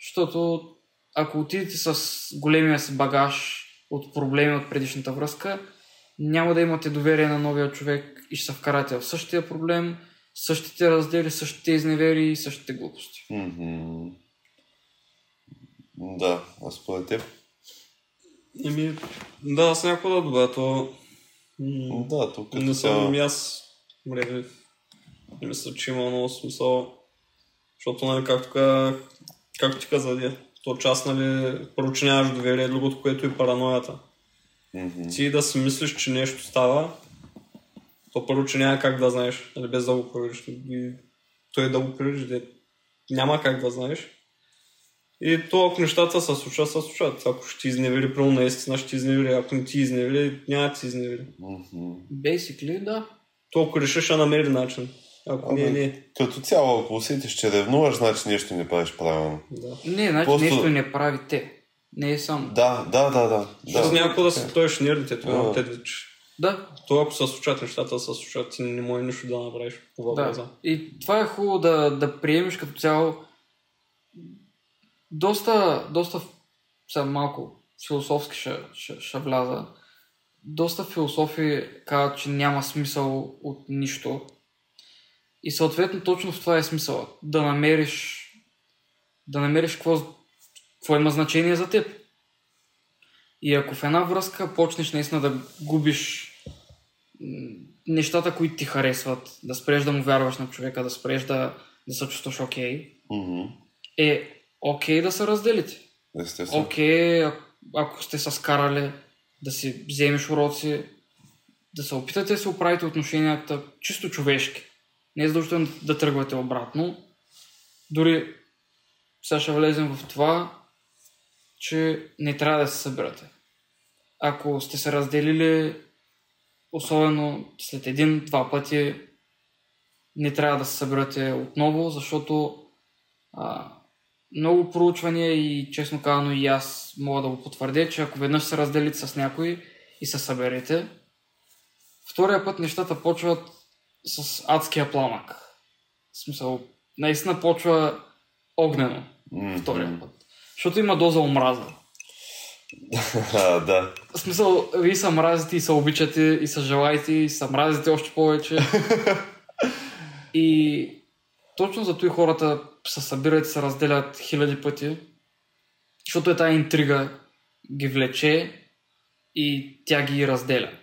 Защото ако отидете с големия си багаж от проблеми от предишната връзка, няма да имате доверие на новия човек и ще се вкарате в същия проблем, същите раздели, същите изневери и същите глупости. Мгм. Да, а според теб? Еми, да, аз някакво да добавя, то... м, Да, тук Не съм и аз ревнив. Не мисля, че има много смисъл. Защото, нали, както, ка- както ти каза, то част, нали, нямаш доверие, другото, което е параноята. Мгм. Ти да си мислиш, че нещо става, то първо, че няма как да знаеш, нали, без да го провериш. И той да го провериш, няма как да знаеш. И то, ако нещата се случват, се случват. Ако ще ти изневери, първо наистина ще ти изневери. Ако не ти изневери, няма да ти изневери. Basically, да. То ако решиш, ще намери начин. Ако не, Абе, не. Като цяло, ако усетиш, че ревнуваш, значи нещо не правиш правилно. Да. Не, значи Просто- нещо не правите. Не е само. Да, да, да, да. Защото да. някой да се стоиш нервите, това А. те. Да, То ако се случат нещата, се случат, ти не може нищо да направиш по въпроса. Да. И това е хубаво да, да приемеш като цяло. Доста, доста сега малко философски ще, ще, ще вляза. Доста философи казват, че няма смисъл от нищо. И съответно точно в това е смисъл. Да намериш да намериш какво, какво има значение за теб. И ако в една връзка почнеш наистина да губиш нещата, които ти харесват, да спреш да му вярваш на човека, да спреш да, да се чувстваш окей, Мгм. е окей да се разделите. Естествено. Окей, а- ако сте се скарали, да си вземеш уроци, да се опитате да се оправите отношенията чисто човешки. Не е задължително да тръгвате обратно. Дори сега ще влезем в това, че не трябва да се събирате. Ако сте се разделили, особено след един-два пъти, не трябва да се събирате отново, защото а, много проучвания и честно казано и аз мога да го потвърдя, че ако веднъж се разделите с някой и се съберете, втория път нещата почват с адския пламък. В смисъл, наистина почва огнено Мгм. втория път. Защото има доза омраза. Да. В смисъл, вие се мразите и се обичате и се желаете и се мразите още повече. и точно за това хората се събират и се разделят хиляди пъти, защото е тази интрига ги влече и тя ги разделя.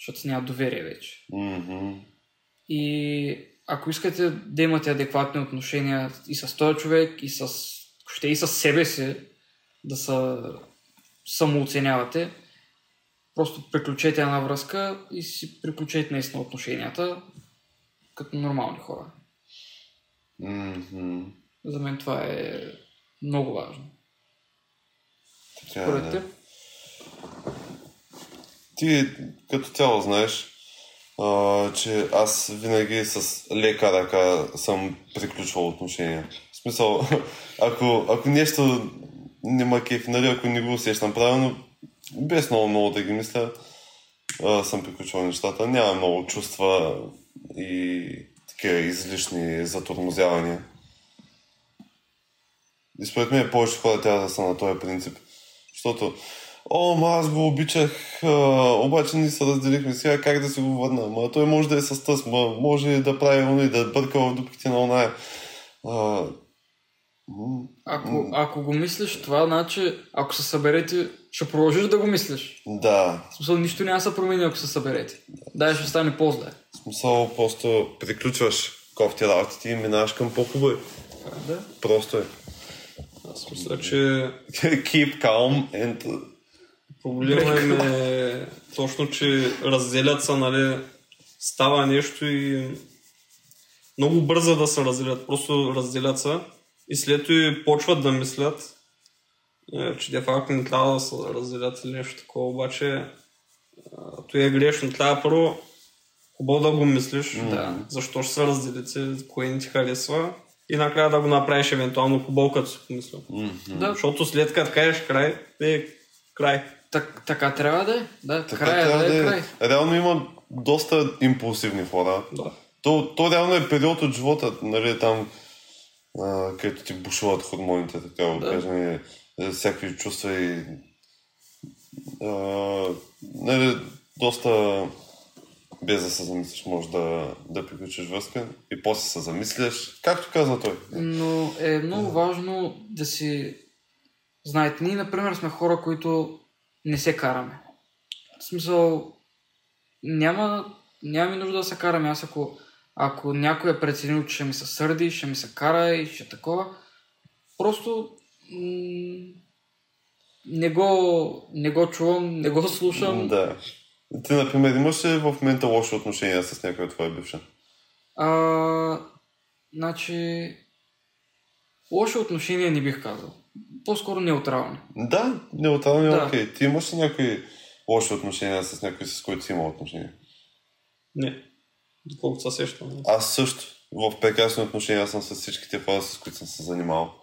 Защото си няма доверие вече. Мгм. И ако искате да имате адекватни отношения и с този човек, и с, ще и с себе си, да се самооценявате, просто приключете една връзка и си приключете наистина отношенията като нормални хора. Мгм. За мен това е много важно. Така е, Според да. теб? Ти като цяло знаеш, а, че аз винаги с лека ръка съм приключвал отношения. В смисъл, ако, ако нещо не ма кефи, нали, ако не го усещам правилно, без много много да ги мисля, а, съм приключвал нещата. Няма много чувства и такива излишни затормозявания. И според мен повече хора трябва да са на този принцип. Защото, о, ма аз го обичах, а, обаче ни се разделихме сега, как да си го върна? Ма той може да е с тъс, ма може да прави оно и да бърка в дупките на оная. А, Ако, ако го мислиш това, значи ако се съберете, ще продължиш да го мислиш. да, В смисъл, нищо няма да се промени, ако се съберете. Да, ще стане по-зле. в смисъл просто приключваш кофти работите и минаваш към по-хубави. Да. Просто е. Аз мисля, че Keep calm and... проблема им е точно, че разделят се, нали, става нещо и много бързо да се разделят. Просто разделят се и след това почват да мислят, е, че де факто не трябва да се разделят или нещо такова, обаче а, то е грешно. Трябва първо хубаво да го мислиш, Да. защо ще се разделите, кое не ти харесва и накрая да го направиш евентуално хубаво, като си помисля. Да, Защото след като кажеш край, е край. Так, така трябва да е. Да, Така края трябва да е да край. е. Реално има доста импулсивни хора. Да. То, то реално е период от живота, нали, там, а, където ти бушуват хормоните, така да кажем, и, е, всякакви чувства и а, нали, доста без да се замислиш, може да, да приключиш връзка и после се замисляш, както каза той. Но е много важно да си... Знаете, ние, например, сме хора, които не се караме. В смисъл, няма, няма ми нужда да се караме. Аз ако, ако някой е преценил, че ще ми се сърди, ще ми се кара и ще такова, просто м- не, го, не го чувам, не го слушам. Да. Ти, например, имаш ли в момента лоши отношения с някой твоя бивша? А, значи, лоши отношения не бих казал. По-скоро неутрални. Да, неутрално е Да. окей. Ти имаш ли някои лоши отношения с някой, с който си имал отношения? Не. Доколкото се сещам. Аз също в прекрасни отношения съм с всичките хора, с които съм се занимавал.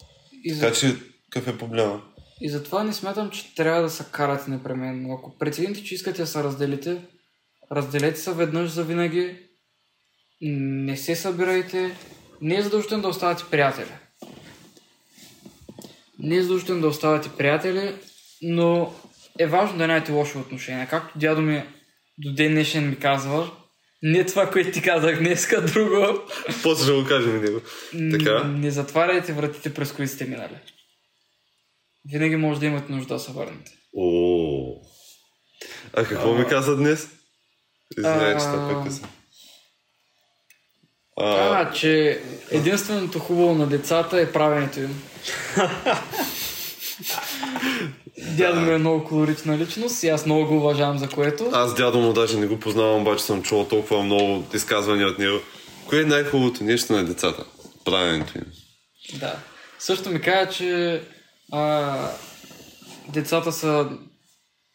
И, за, Така че, какъв е проблема? и затова не смятам, че трябва да се карате непременно. Ако прецените, че искате да се разделите, разделете се веднъж за винаги, не се събирайте, не е задължително да оставате приятели. Не е задължително да оставате приятели, но е важно да нямате лоши отношения. Както дядо ми до ден днешен ми казва, Не това, което ти казах днеска, друго. После ще го кажем него. Така. Не затваряйте вратите, през които сте минали. Винаги може да имате нужда да се върнете. О. А какво ми каза днес? Извинявай, че А. прекъсвам. А, А, че единственото хубаво на децата е правенето им. Дядо ми е много колоритна личност и аз много го уважавам за което. аз дядо му даже не го познавам, обаче съм чувал толкова много изказвания от него. Кое е най-хубавото нещо на децата? Правенето им. Да. Също ми каза, че а, децата са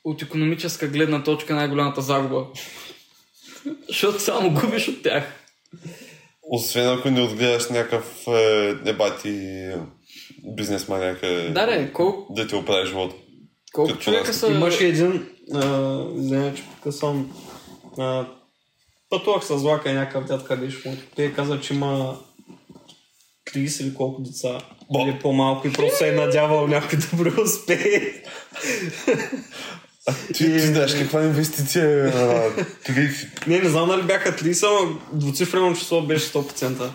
от економическа гледна точка най-голямата загуба. Защото само губиш от тях. Освен ако не отгледаш някакъв е, ебати бизнесман, някъде Да, ре, колко, да ти оправи живота. колко Като човека са... Имаше един, а, извиня, че покъсвам, а, пътувах с влака и някакъв дядка беше му. Те каза, че има 30 или колко деца. Бо. Или по-малко и просто се е надявал някой да преуспее. Ти, ти знаеш каква инвестиция е а, 30? Не, не знам дали бяха 30, но двуцифрено число беше 100%.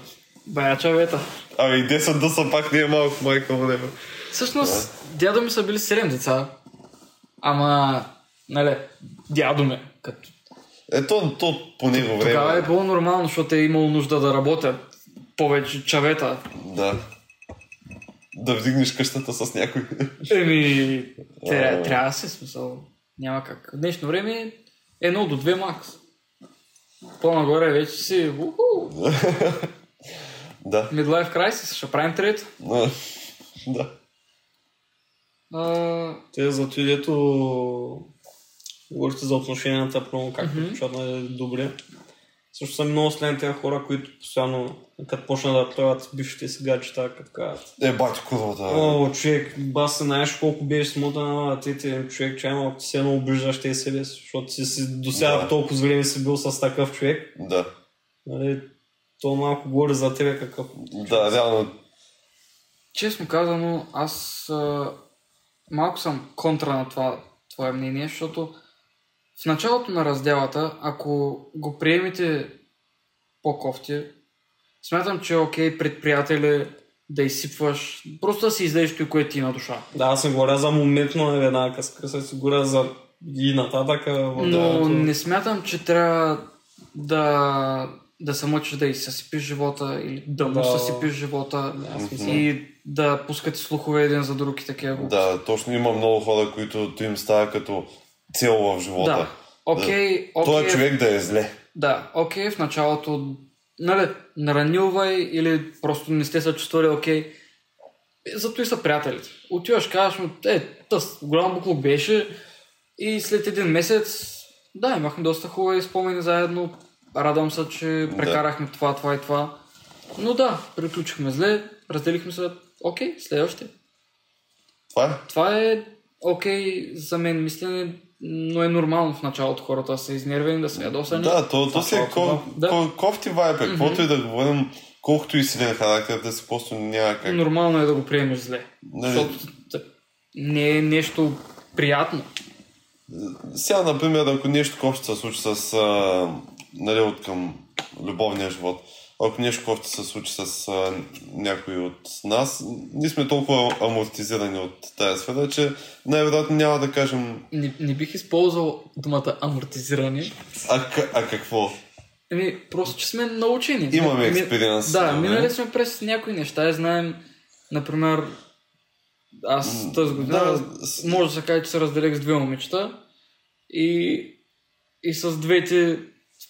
Бая чавета. Ами 10 да са пак не е малко, майка му небе. Всъщност, дядо ми са били 7 деца. Ама, нали, дядо ми. Като... Ето, то по него време. Тогава е било нормално, защото е имало нужда да работят повече чавета. Да. Да вдигнеш къщата с някой. Еми, трябва, трябва да се смисъл. Няма как. В днешно време е едно до две макс. По-нагоре вече си да. midlife crisis, ще правим трето. Да. А, Те за това, дето говорите за отношенията, прямо как mm-hmm. е добре. Също съм много след тези хора, които постоянно, като почнат да правят бившите си гаджета, като казват. Е, бати курвата. О, човек, бас се знаеш колко беше смутен, а ти ти човек, че малко ти се едно обиждаш те себе си, защото си, си до сега Да. толкова време си бил с такъв човек. Да. Нали, то малко говори за тебе какъв. Да, реално. честно казано, аз а, малко съм контра на това твое мнение, защото в началото на разделата, ако го приемете по-кофти, смятам, че е окей предприятели да изсипваш, просто да си издадеш той, което ти е на душа. Да, аз не говоря за моментно на една къска, се говоря за и нататък. Но времето. не смятам, че трябва да, да се мъчиш да и съсипиш живота или да му Да. съсипиш живота смисъл. и да пускате слухове един за друг и такива. Да, точно има много хора, които то им става като цел в живота. Да. Окей, Той окей. човек да е зле. Да, окей, в началото, нали, наранилвай или просто не сте се чувствали окей. Е, Зато и са приятелите. Отиваш, казваш му, е, тъс, голям буклук беше и след един месец, да, имахме доста хубави спомени заедно. Радвам се, че прекарахме това, това и това. Но да, приключихме зле, разделихме се, окей, следващия. Това е. Това е окей за мен мислене, но е нормално в началото хората да са изнервени, да са ядосани. Да, то, то си е ко, Да. ко, кофти вайб, е. каквото и да говорим, колкото и силен характер да си, просто няма как. Нормално е да го приемеш зле. Нали, Защото не е нещо приятно. Сега, например, ако нещо кофти се случи с, а, нали, от към любовния живот, ако нещо кофти се случи с а, някой от нас, ние сме толкова амортизирани от тази сфера, че най-вероятно няма да кажем Не, не бих използвал думата амортизиране. а, а какво? Еми, просто, че сме научени. Имаме експириенс. Да, нали? минали сме през някои неща и знаем, например, аз тази година да, с- може да се каже, че се разделих с две момичета и, и с двете,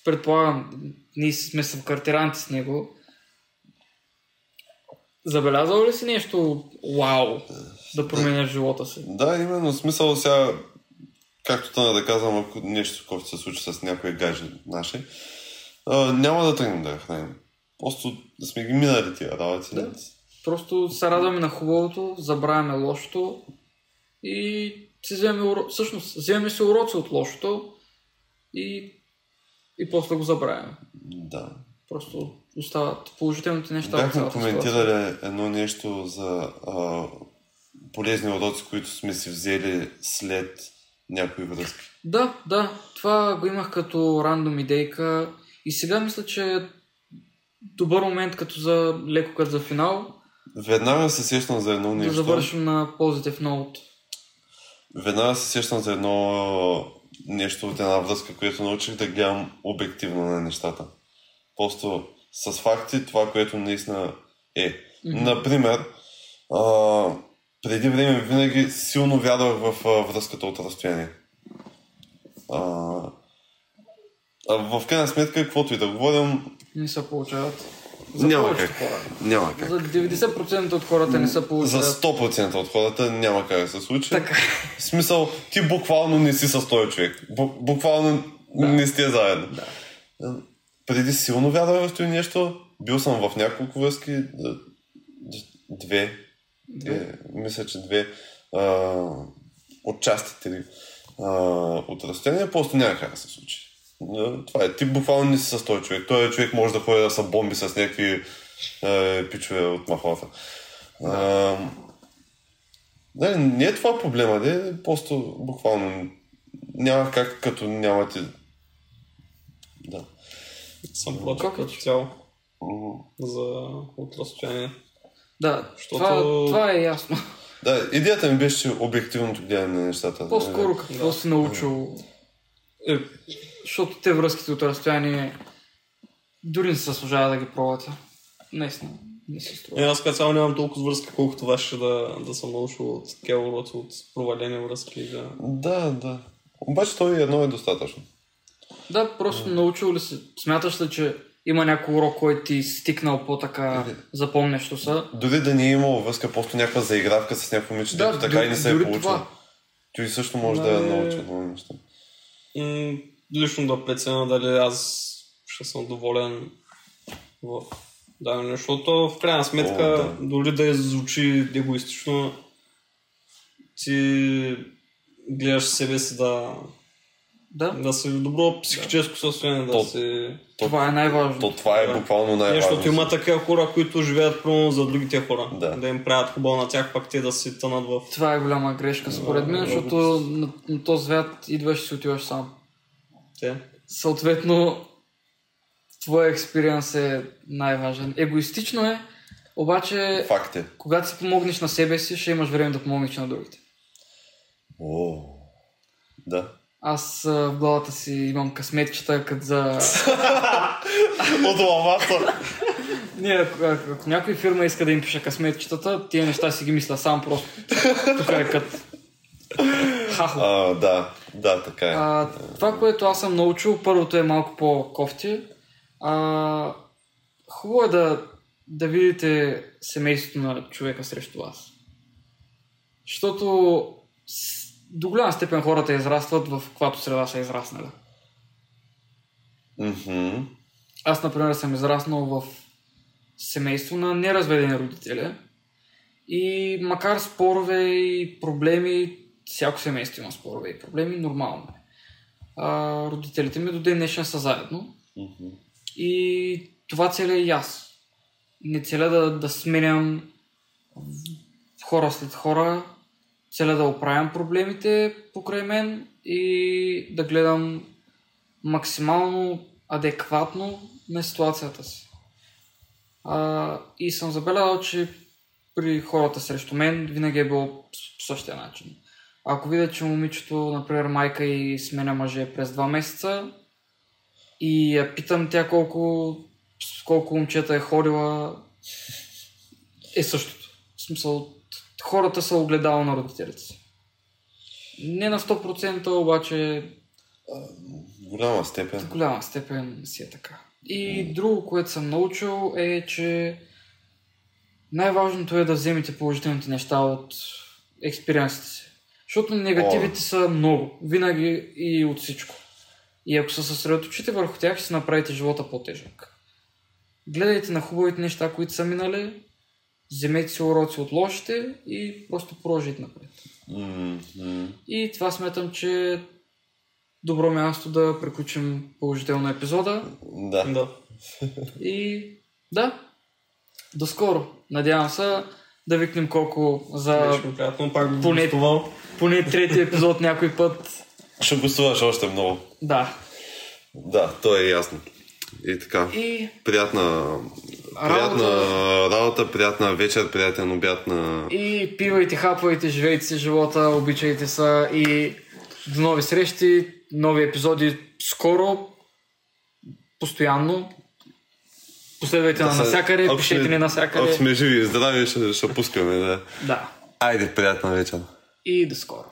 предполагам, ние сме съвкартиранти с него. Забелязал ли си нещо вау да променяш живота си? Да, именно смисъл сега, както тъна да казвам, ако нещо, което се случи с някой гадже наши, а, няма да тръгнем да я храним. Просто сме ги минали тия работи. Да. Просто се радваме на хубавото, забравяме лошото и си вземем уро... всъщност, вземем си уроци от лошото и, и после го забравяме. Да. Просто остават положителните неща. Бяхме ситуация. коментирали едно нещо за а, полезни уроци, които сме си взели след някои връзки. Да, да. Това го имах като рандом идейка И сега мисля, че е добър момент като за леко като за финал Веднага се сещам за едно да нещо. завършим на Positive Note. Веднага се сещам за едно нещо от една връзка, което научих да гледам обективно на нещата. Просто с факти това, което наистина е. Мгм. Например, а, преди време винаги силно вярвах в а, връзката от разстояние. А, а в крайна сметка, каквото и да говорим, Не се получават. За няма как. хора. Няма как. За 90% от хората не се За получават. 100% от хората няма как да се случи. Така. В смисъл, ти буквално не си с този човек. Бу- буквално не сте заедно. Да. Преди силно вярвах в това нещо. Бил съм в няколко връзки. Две. две мисля, че две. А, отчасти три. А, от разстояние просто няма как да се случи. А, Това е. Ти буквално не си с този човек. Той човек може да ходи да се бомби с някакви е, пичове от махалата. А, не, не е това проблема, де, просто буквално няма как, като нямате... Да. Съм против е, като цяло за от разстояние. Да, Защото- това, това е ясно. Да, идеята ми беше, че обективното гледане на нещата. По-скоро какво Да. си научил. Е, защото те връзките от разстояние дори не се заслужава да ги пробвате. Наистина, не се Е, струва. аз като цяло нямам толкова връзки, колкото ваше да, да съм научил от такива уроци, от провалени връзки. Да. Да, да. Обаче той едно е достатъчно. Да, просто научил ли си, смяташ ли, че има някой урок, който ти стикнал по-така Или- запомнящо са? Дори да не е имало връзка, просто някаква заигравка с някакво момиче, Да, дето така и не се е дори получило. това. Той също може Да, да я е. научи много неща. Лично да преценя дали аз ще съм доволен в дадено нещо, защото в крайна сметка, О, да. дори да звучи егоистично, ти гледаш себе си да, Да, да си в добро психическо състояние, да То- си... това е най-важно. То това е буквално най-важно. защото има такива хора, които живеят пълно за другите хора. Да. да им правят хубаво на тях, пак те да си тънат в... Това е голяма грешка според мен, Да, защото на, на този свят идваш и си отиваш сам. Те. Съответно, твоя експириенс е най-важен. Егоистично е, обаче, Факт е. когато си помогнеш на себе си, ще имаш време да помогнеш на другите. О, да. Аз а, в главата си имам късметчета, като за... От лавата. Не, ако, ако, някой фирма иска да им пише късметчетата, тия неща си ги мисля сам просто. Тук е като... Хахо. А, да, да, така е. А, това, което аз съм научил, първото е малко по-кофти. А, хубаво е да, да видите семейството на човека срещу вас. Защото до голяма степен хората израстват в каквато среда са израснали. Мгм. Аз, например, съм израснал в семейство на неразведени родители. И макар спорове и проблеми, всяко семейство има спорове и проблеми, нормално е. А, родителите ми до ден днешен са заедно. Мгм. И това целя и аз. Не целя да, да сменям хора след хора, целя да оправям проблемите покрай мен и да гледам максимално адекватно на ситуацията си. А, и съм забелязал, че при хората срещу мен винаги е било по същия начин. Ако видя, че момичето, например, майка и сменя мъже през два месеца и я питам тя колко, с колко момчета е ходила, е същото. В смисъл, хората са огледало на родителите си. Не на 100%, обаче В голяма степен. в голяма степен си е така. И друго, което съм научил е, че най-важното е да вземете положителните неща от експириенсите си. Защото негативите О. са много. Винаги и от всичко. И ако се съсредоточите върху тях, ще си направите живота по-тежък. Гледайте на хубавите неща, които са минали, вземете си уроци от лошите и просто продължите напред. Мгм. И това смятам, че е добро място да приключим положително епизода. Да. Да. И да, до скоро. Надявам се да викнем колко за приятно, пак Поне- поне трети епизод някой път. Ще гостуваш още много. Да. Да, то е ясно. И така. И Приятна, приятна работа, приятна вечер, приятен обяд на... И пивайте, хапвайте, живейте си живота, обичайте се и до нови срещи, нови епизоди скоро, постоянно. Последвайте на навсякъде, Ако пишете ни Ако навсякъде. сме живи и здрави, ще, ще пускаме, да. Да. Айде, приятна вечер. И до скоро.